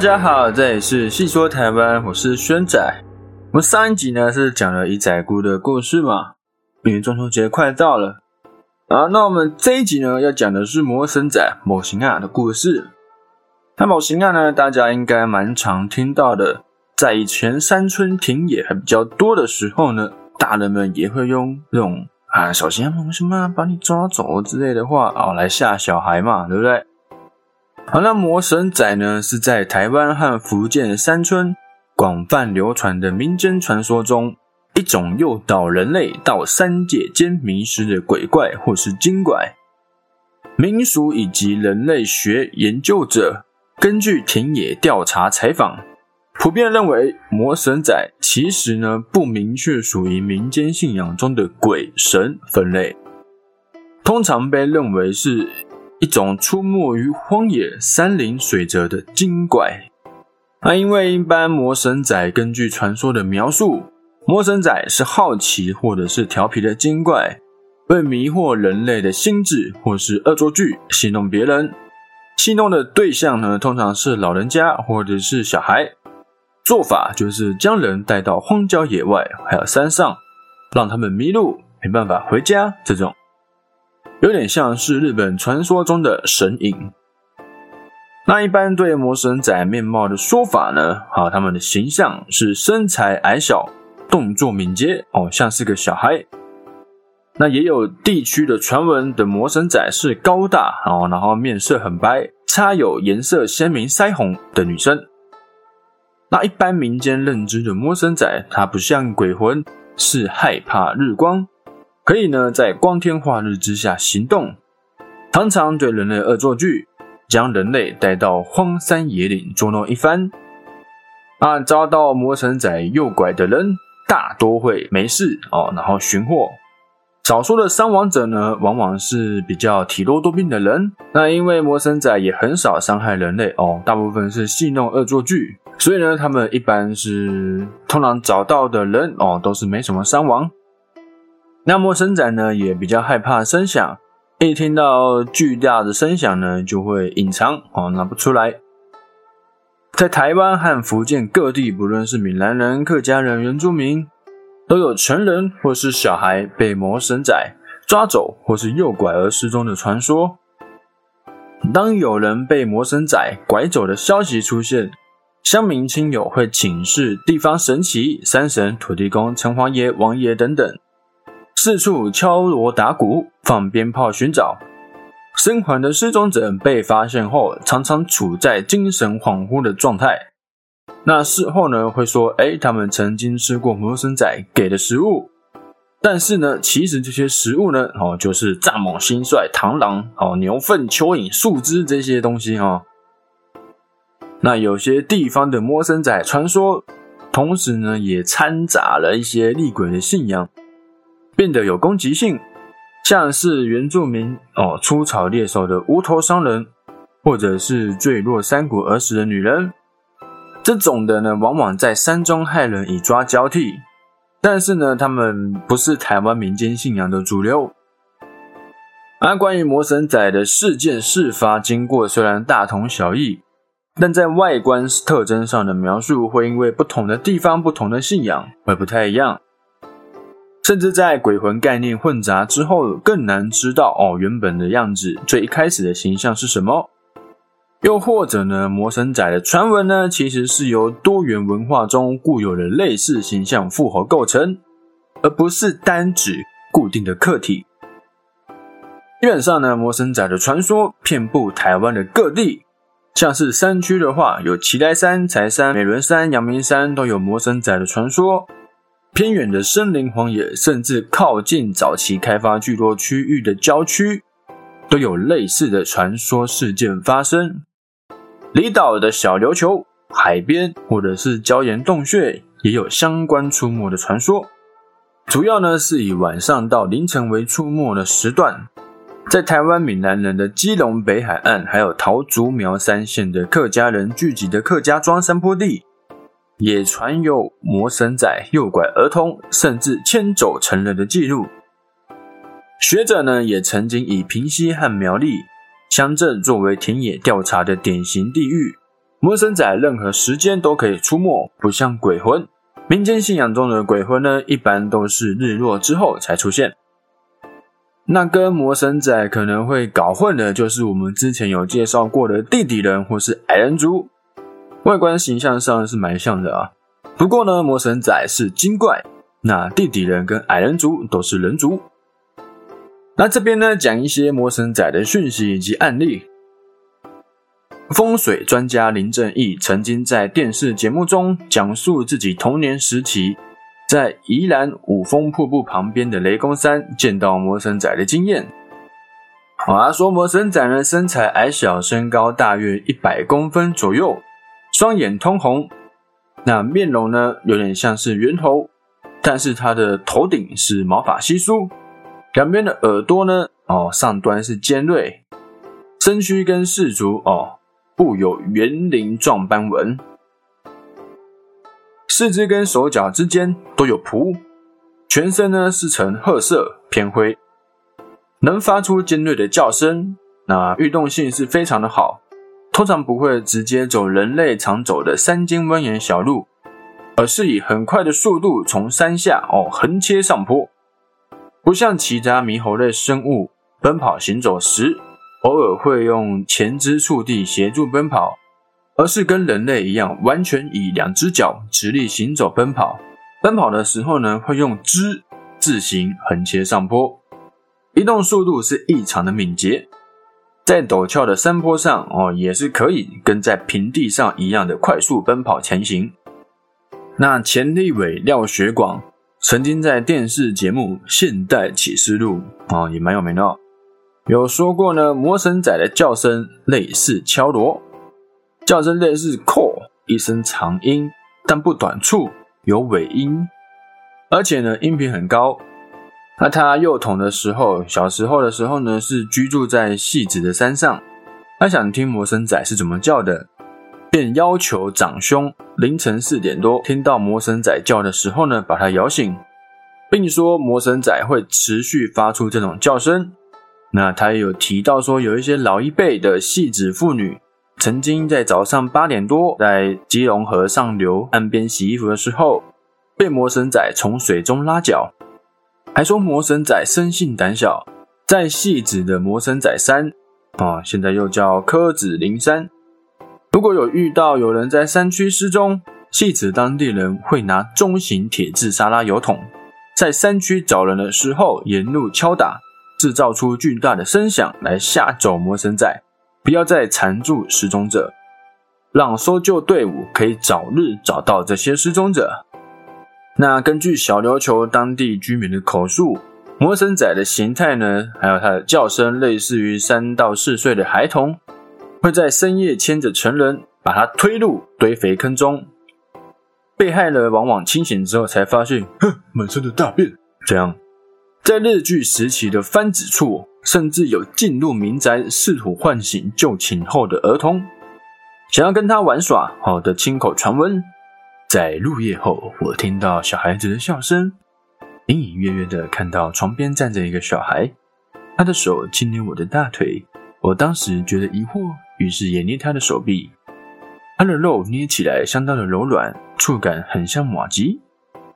大家好，这里是细说台湾，我是轩仔。我们上一集呢是讲了一仔姑的故事嘛，因为中秋节快到了啊。那我们这一集呢要讲的是魔神仔某型啊的故事。那某型啊呢，大家应该蛮常听到的，在以前山村田野还比较多的时候呢，大人们也会用这种啊小心啊某什么把你抓走之类的话哦来吓小孩嘛，对不对？好，那魔神仔呢，是在台湾和福建山村广泛流传的民间传说中一种诱导人类到三界间迷失的鬼怪或是精怪。民俗以及人类学研究者根据田野调查采访，普遍认为魔神仔其实呢不明确属于民间信仰中的鬼神分类，通常被认为是。一种出没于荒野、山林、水泽的精怪。那因为一般魔神仔根据传说的描述，魔神仔是好奇或者是调皮的精怪，会迷惑人类的心智，或是恶作剧戏弄别人。戏弄的对象呢，通常是老人家或者是小孩。做法就是将人带到荒郊野外，还有山上，让他们迷路，没办法回家。这种。有点像是日本传说中的神隐。那一般对魔神仔面貌的说法呢？啊，他们的形象是身材矮小，动作敏捷，哦，像是个小孩。那也有地区的传闻的魔神仔是高大，哦，然后面色很白，插有颜色鲜明腮红的女生。那一般民间认知的魔神仔，它不像鬼魂，是害怕日光。可以呢，在光天化日之下行动，常常对人类恶作剧，将人类带到荒山野岭捉弄一番。啊，遭到魔神仔诱拐的人大多会没事哦，然后寻获。少数的伤亡者呢，往往是比较体弱多病的人。那因为魔神仔也很少伤害人类哦，大部分是戏弄恶作剧，所以呢，他们一般是通常找到的人哦，都是没什么伤亡。那魔神仔呢也比较害怕声响，一听到巨大的声响呢，就会隐藏哦，拿不出来。在台湾和福建各地，不论是闽南人、客家人、原住民，都有成人或是小孩被魔神仔抓走或是诱拐而失踪的传说。当有人被魔神仔拐走的消息出现，乡民亲友会请示地方神奇、山神、土地公、城隍爷、王爷等等。四处敲锣打鼓、放鞭炮寻找生还的失踪者。被发现后，常常处在精神恍惚的状态。那事后呢，会说：“哎，他们曾经吃过魔神仔给的食物。”但是呢，其实这些食物呢，哦，就是蚱蜢、蟋蟀、螳螂、哦牛粪、蚯蚓、树枝这些东西哈。那有些地方的魔神仔传说，同时呢，也掺杂了一些厉鬼的信仰。变得有攻击性，像是原住民哦出草猎手的无头商人，或者是坠落山谷而死的女人，这种的呢，往往在山中害人以抓交替。但是呢，他们不是台湾民间信仰的主流。而关于魔神仔的事件事发经过，虽然大同小异，但在外观特征上的描述会因为不同的地方、不同的信仰会不太一样。甚至在鬼魂概念混杂之后，更难知道哦原本的样子最一开始的形象是什么。又或者呢，魔神仔的传闻呢，其实是由多元文化中固有的类似形象复合构成，而不是单指固定的客体。基本上呢，魔神仔的传说遍布台湾的各地，像是山区的话，有旗台山、柴山、美仑山、阳明山都有魔神仔的传说。偏远的森林、荒野，甚至靠近早期开发聚落区域的郊区，都有类似的传说事件发生。离岛的小琉球、海边或者是礁岩洞穴，也有相关出没的传说。主要呢是以晚上到凌晨为出没的时段。在台湾闽南人的基隆北海岸，还有桃竹苗三县的客家人聚集的客家庄山坡地。也传有魔神仔诱拐儿童，甚至牵走成人的记录。学者呢，也曾经以平西和苗栗乡镇作为田野调查的典型地域，魔神仔任何时间都可以出没，不像鬼魂。民间信仰中的鬼魂呢，一般都是日落之后才出现。那跟魔神仔可能会搞混的，就是我们之前有介绍过的地底人或是矮人族，外观形象上是蛮像的啊。不过呢，魔神仔是精怪，那地底人跟矮人族都是人族。那这边呢，讲一些魔神仔的讯息以及案例。风水专家林正义曾经在电视节目中讲述自己童年时期在宜兰五峰瀑布旁边的雷公山见到魔神仔的经验。他说魔神仔呢身材矮小，身高大约一百公分左右，双眼通红，那面容呢有点像是猿头，但是它的头顶是毛发稀疏，两边的耳朵呢哦上端是尖锐，身躯跟四足哦。布有圆鳞状斑纹，四肢跟手脚之间都有蹼，全身呢是呈褐色偏灰，能发出尖锐的叫声。那运动性是非常的好，通常不会直接走人类常走的山间蜿蜒小路，而是以很快的速度从山下哦横切上坡，不像其他猕猴类生物奔跑行走时。偶尔会用前肢触地协助奔跑，而是跟人类一样，完全以两只脚直立行走奔跑。奔跑的时候呢，会用肢自行横切上坡，移动速度是异常的敏捷。在陡峭的山坡上哦，也是可以跟在平地上一样的快速奔跑前行。那钱立伟、廖学广曾经在电视节目《现代启示录》啊，也蛮有名的。有说过呢，魔神仔的叫声类似敲锣，叫声类似 call，一声长音，但不短促，有尾音，而且呢音频很高。那他幼童的时候，小时候的时候呢，是居住在戏子的山上，他想听魔神仔是怎么叫的，便要求长兄凌晨四点多听到魔神仔叫的时候呢，把他摇醒，并说魔神仔会持续发出这种叫声。那他也有提到说，有一些老一辈的戏子妇女，曾经在早上八点多在基隆河上流岸边洗衣服的时候，被魔神仔从水中拉脚，还说魔神仔生性胆小，在戏子的魔神仔山啊，现在又叫柯子林山，如果有遇到有人在山区失踪，戏子当地人会拿中型铁质沙拉油桶，在山区找人的时候沿路敲打。制造出巨大的声响来吓走魔神仔，不要再缠住失踪者，让搜救队伍可以早日找到这些失踪者。那根据小琉球当地居民的口述，魔神仔的形态呢，还有它的叫声，类似于三到四岁的孩童，会在深夜牵着成人把他推入堆肥坑中，被害人往往清醒之后才发现，哼，满身的大便，这样。在日据时期的番子处，甚至有进入民宅试图唤醒就寝后的儿童，想要跟他玩耍。好的亲口传闻，在入夜后，我听到小孩子的笑声，隐隐约约的看到床边站着一个小孩，他的手轻捏我的大腿。我当时觉得疑惑，于是也捏他的手臂，他的肉捏起来相当的柔软，触感很像马吉。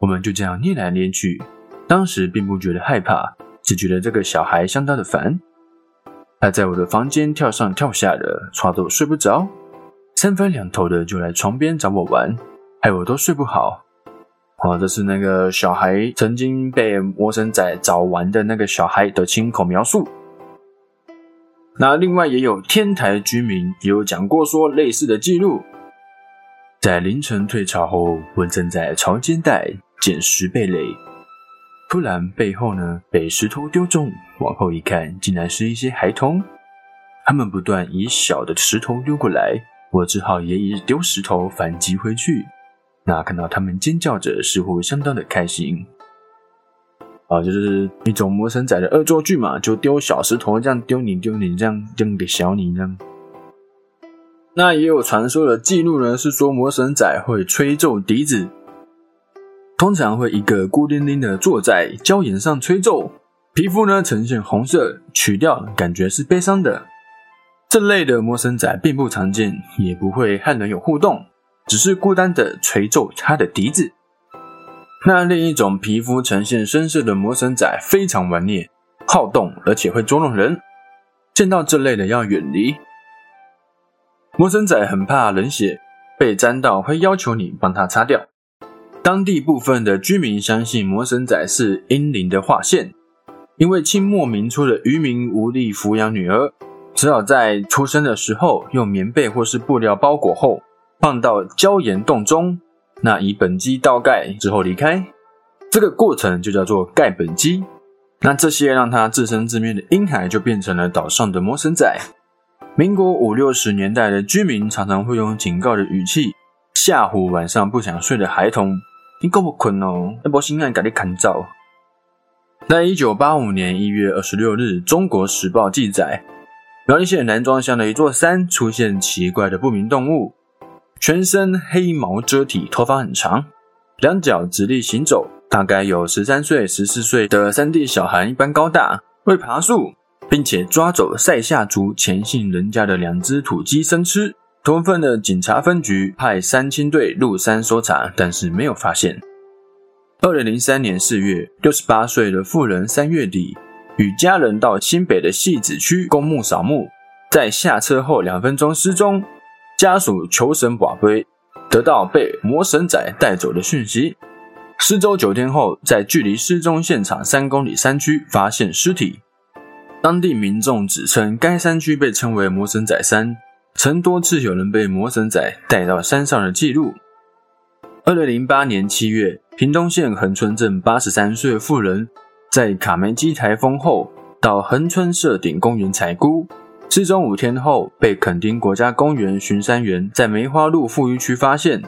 我们就这样捏来捏去。当时并不觉得害怕，只觉得这个小孩相当的烦。他在我的房间跳上跳下的，吵得我睡不着。三番两头的就来床边找我玩，害我都睡不好。哦，这是那个小孩曾经被魔神仔找玩的那个小孩的亲口描述。那另外也有天台居民也有讲过说类似的记录，在凌晨退潮后，我正在潮间带捡石贝类。突然，背后呢被石头丢中，往后一看，竟然是一些孩童。他们不断以小的石头丢过来，我只好也以丢石头反击回去。那看到他们尖叫着，似乎相当的开心。啊，就是一种魔神仔的恶作剧嘛，就丢小石头，这样丢你丢你，这样扔给小你这样。那也有传说的记录呢，是说魔神仔会吹奏笛子。通常会一个孤零零的坐在礁岩上吹奏，皮肤呢呈现红色，曲调感觉是悲伤的。这类的魔神仔并不常见，也不会和人有互动，只是孤单的吹奏他的笛子。那另一种皮肤呈现深色的魔神仔非常顽劣、好动，而且会捉弄人。见到这类的要远离。魔神仔很怕冷血，被沾到会要求你帮他擦掉。当地部分的居民相信魔神仔是阴灵的划线，因为清末民初的渔民无力抚养女儿。只好在出生的时候用棉被或是布料包裹后，放到椒盐洞中，那以本基倒盖之后离开，这个过程就叫做盖本基。那这些让他自生自灭的婴孩就变成了岛上的魔神仔。民国五六十年代的居民常常会用警告的语气吓唬晚上不想睡的孩童：“你够不困哦，那波心爱给你砍照。”在一九八五年一月二十六日，《中国时报》记载。苗栗县南庄乡的一座山出现奇怪的不明动物，全身黑毛遮体，头发很长，两脚直立行走，大概有十三岁、十四岁的山地小孩一般高大，会爬树，并且抓走塞夏族前姓人家的两只土鸡生吃。同分的警察分局派三清队入山搜查，但是没有发现。二零零三年四月，六十八岁的妇人三月底。与家人到新北的戏子区公墓扫墓，在下车后两分钟失踪，家属求神寡碑，得到被魔神仔带走的讯息。失踪九天后，在距离失踪现场三公里山区发现尸体。当地民众指称，该山区被称为魔神仔山，曾多次有人被魔神仔带到山上的记录。二零零八年七月，屏东县恒春镇八十三岁妇人。在卡梅基台风后，到恒春社顶公园采菇，失踪五天后被垦丁国家公园巡山员在梅花鹿富裕区发现。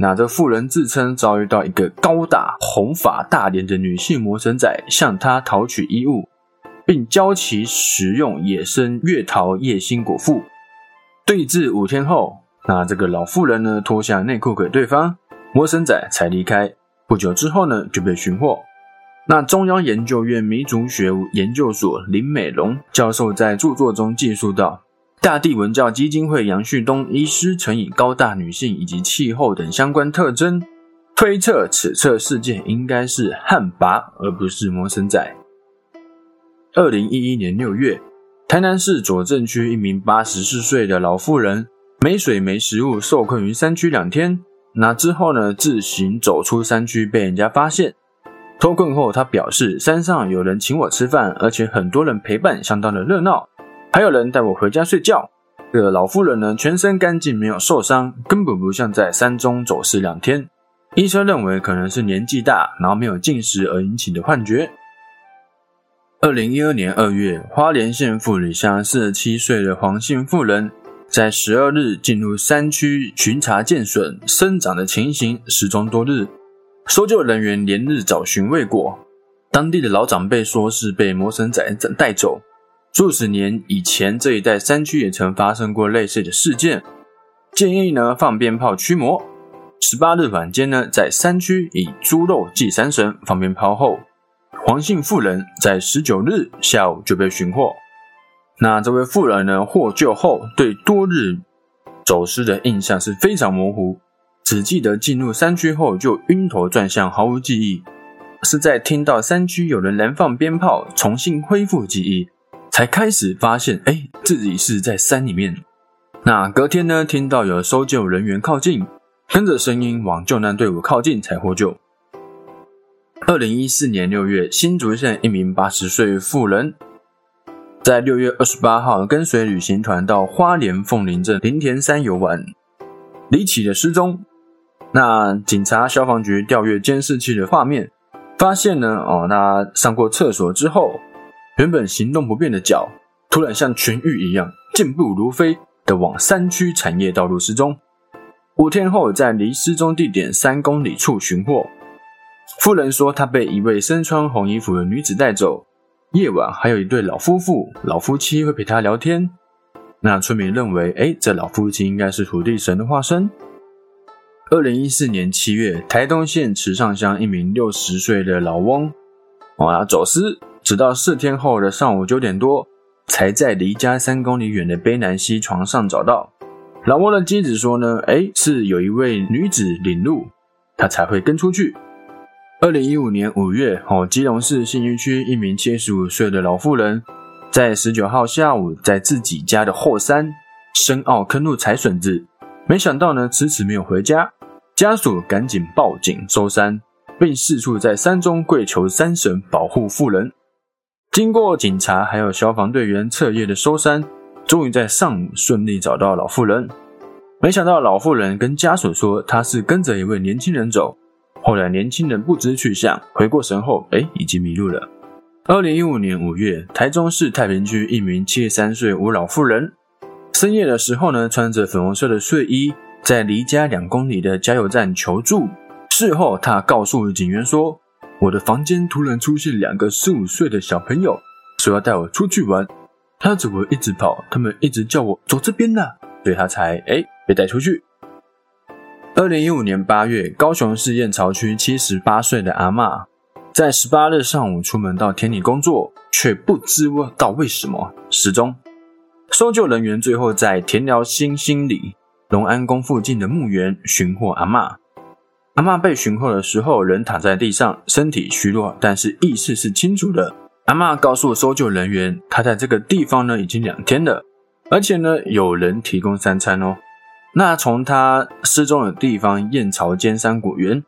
那这妇人自称遭遇到一个高大、红发、大脸的女性魔神仔向她讨取衣物，并教其食用野生月桃叶心果腹。对峙五天后，那这个老妇人呢脱下内裤给对方，魔神仔才离开。不久之后呢就被寻获。那中央研究院民族学研究所林美龙教授在著作中记述到，大地文教基金会杨旭东医师曾以高大女性以及气候等相关特征，推测此次事件应该是旱魃，而不是魔神仔。二零一一年六月，台南市左镇区一名八十四岁的老妇人，没水没食物，受困于山区两天，那之后呢，自行走出山区，被人家发现。脱困后，他表示山上有人请我吃饭，而且很多人陪伴，相当的热闹，还有人带我回家睡觉。这个老妇人呢，全身干净，没有受伤，根本不像在山中走失两天。医生认为可能是年纪大，然后没有进食而引起的幻觉。二零一二年二月，花莲县富里乡四十七岁的黄姓妇人，在十二日进入山区巡查见笋生长的情形，失踪多日。搜救人员连日找寻未果，当地的老长辈说是被魔神仔带走。数十年以前，这一带山区也曾发生过类似的事件，建议呢放鞭炮驱魔。十八日晚间呢，在山区以猪肉祭山神，放鞭炮后，黄姓妇人在十九日下午就被寻获。那这位妇人呢获救后，对多日走失的印象是非常模糊。只记得进入山区后就晕头转向，毫无记忆。是在听到山区有人燃放鞭炮，重新恢复记忆，才开始发现，哎，自己是在山里面。那隔天呢，听到有搜救人员靠近，跟着声音往救难队伍靠近，才获救。二零一四年六月，新竹县一名八十岁妇人，在六月二十八号跟随旅行团到花莲凤林镇林田山游玩，离奇的失踪。那警察、消防局调阅监视器的画面，发现呢，哦，那上过厕所之后，原本行动不便的脚，突然像痊愈一样，健步如飞的往山区产业道路失踪。五天后，在离失踪地点三公里处寻获。夫人说，她被一位身穿红衣服的女子带走。夜晚还有一对老夫妇，老夫妻会陪她聊天。那村民认为，哎，这老夫妻应该是土地神的化身。二零一四年七月，台东县池上乡一名六十岁的老翁，哦，他走失，直到四天后的上午九点多，才在离家三公里远的卑南溪床上找到。老翁的妻子说呢，哎，是有一位女子领路，他才会跟出去。二零一五年五月，哦，基隆市信义区一名七十五岁的老妇人，在十九号下午在自己家的后山深坳坑路采笋子，没想到呢，迟迟没有回家，家属赶紧报警搜山，并四处在山中跪求山神保护妇人。经过警察还有消防队员彻夜的搜山，终于在上午顺利找到老妇人。没想到老妇人跟家属说，她是跟着一位年轻人走。后来年轻人不知去向，回过神后，哎，已经迷路了。二零一五年五月，台中市太平区一名七十三岁吴老妇人，深夜的时候呢，穿着粉红色的睡衣，在离家两公里的加油站求助。事后，他告诉警员说。我的房间突然出现两个十五岁的小朋友，说要带我出去玩。他怎么一直跑？他们一直叫我走这边呢，所以他才哎被带出去。二零一五年八月，高雄市燕巢区七十八岁的阿嬷，在十八日上午出门到田里工作，却不知道为什么失踪。搜救人员最后在田寮新兴里龙安宫附近的墓园寻获阿嬷。阿妈被寻获的时候，人躺在地上，身体虚弱，但是意识是清楚的。阿妈告诉搜救人员，她在这个地方呢已经两天了，而且呢有人提供三餐哦。那从她失踪的地方燕巢尖山果园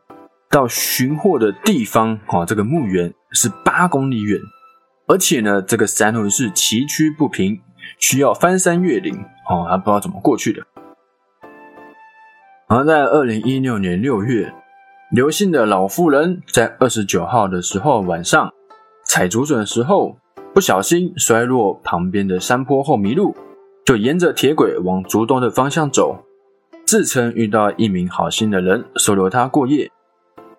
到寻获的地方，哈，这个墓园是八公里远，而且呢这个山路是崎岖不平，需要翻山越岭，哦，还不知道怎么过去的。而在二零一六年六月，刘姓的老妇人在二十九号的时候晚上采竹笋的时候，不小心摔落旁边的山坡后迷路，就沿着铁轨往竹东的方向走，自称遇到一名好心的人收留他过夜。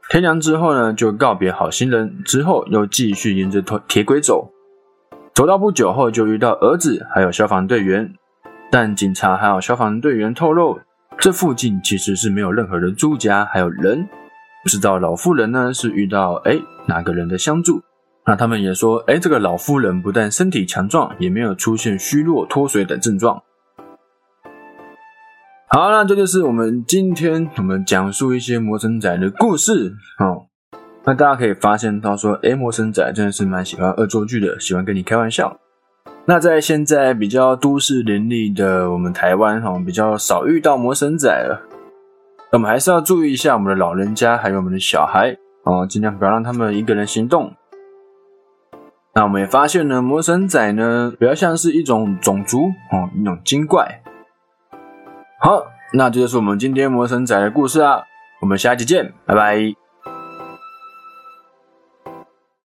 天亮之后呢，就告别好心人，之后又继续沿着铁铁轨走，走到不久后就遇到儿子还有消防队员，但警察还有消防队员透露。这附近其实是没有任何的住家，还有人不知道老妇人呢是遇到哎哪个人的相助。那他们也说，哎，这个老妇人不但身体强壮，也没有出现虚弱、脱水等症状。好，那这就是我们今天我们讲述一些魔神仔的故事哦。那大家可以发现到说，哎，魔神仔真的是蛮喜欢恶作剧的，喜欢跟你开玩笑。那在现在比较都市林立的我们台湾哈，比较少遇到魔神仔了。我们还是要注意一下我们的老人家还有我们的小孩哦，尽量不要让他们一个人行动。那我们也发现呢，魔神仔呢比较像是一种种族哦，一种精怪。好，那这就是我们今天魔神仔的故事啊，我们下期见，拜拜。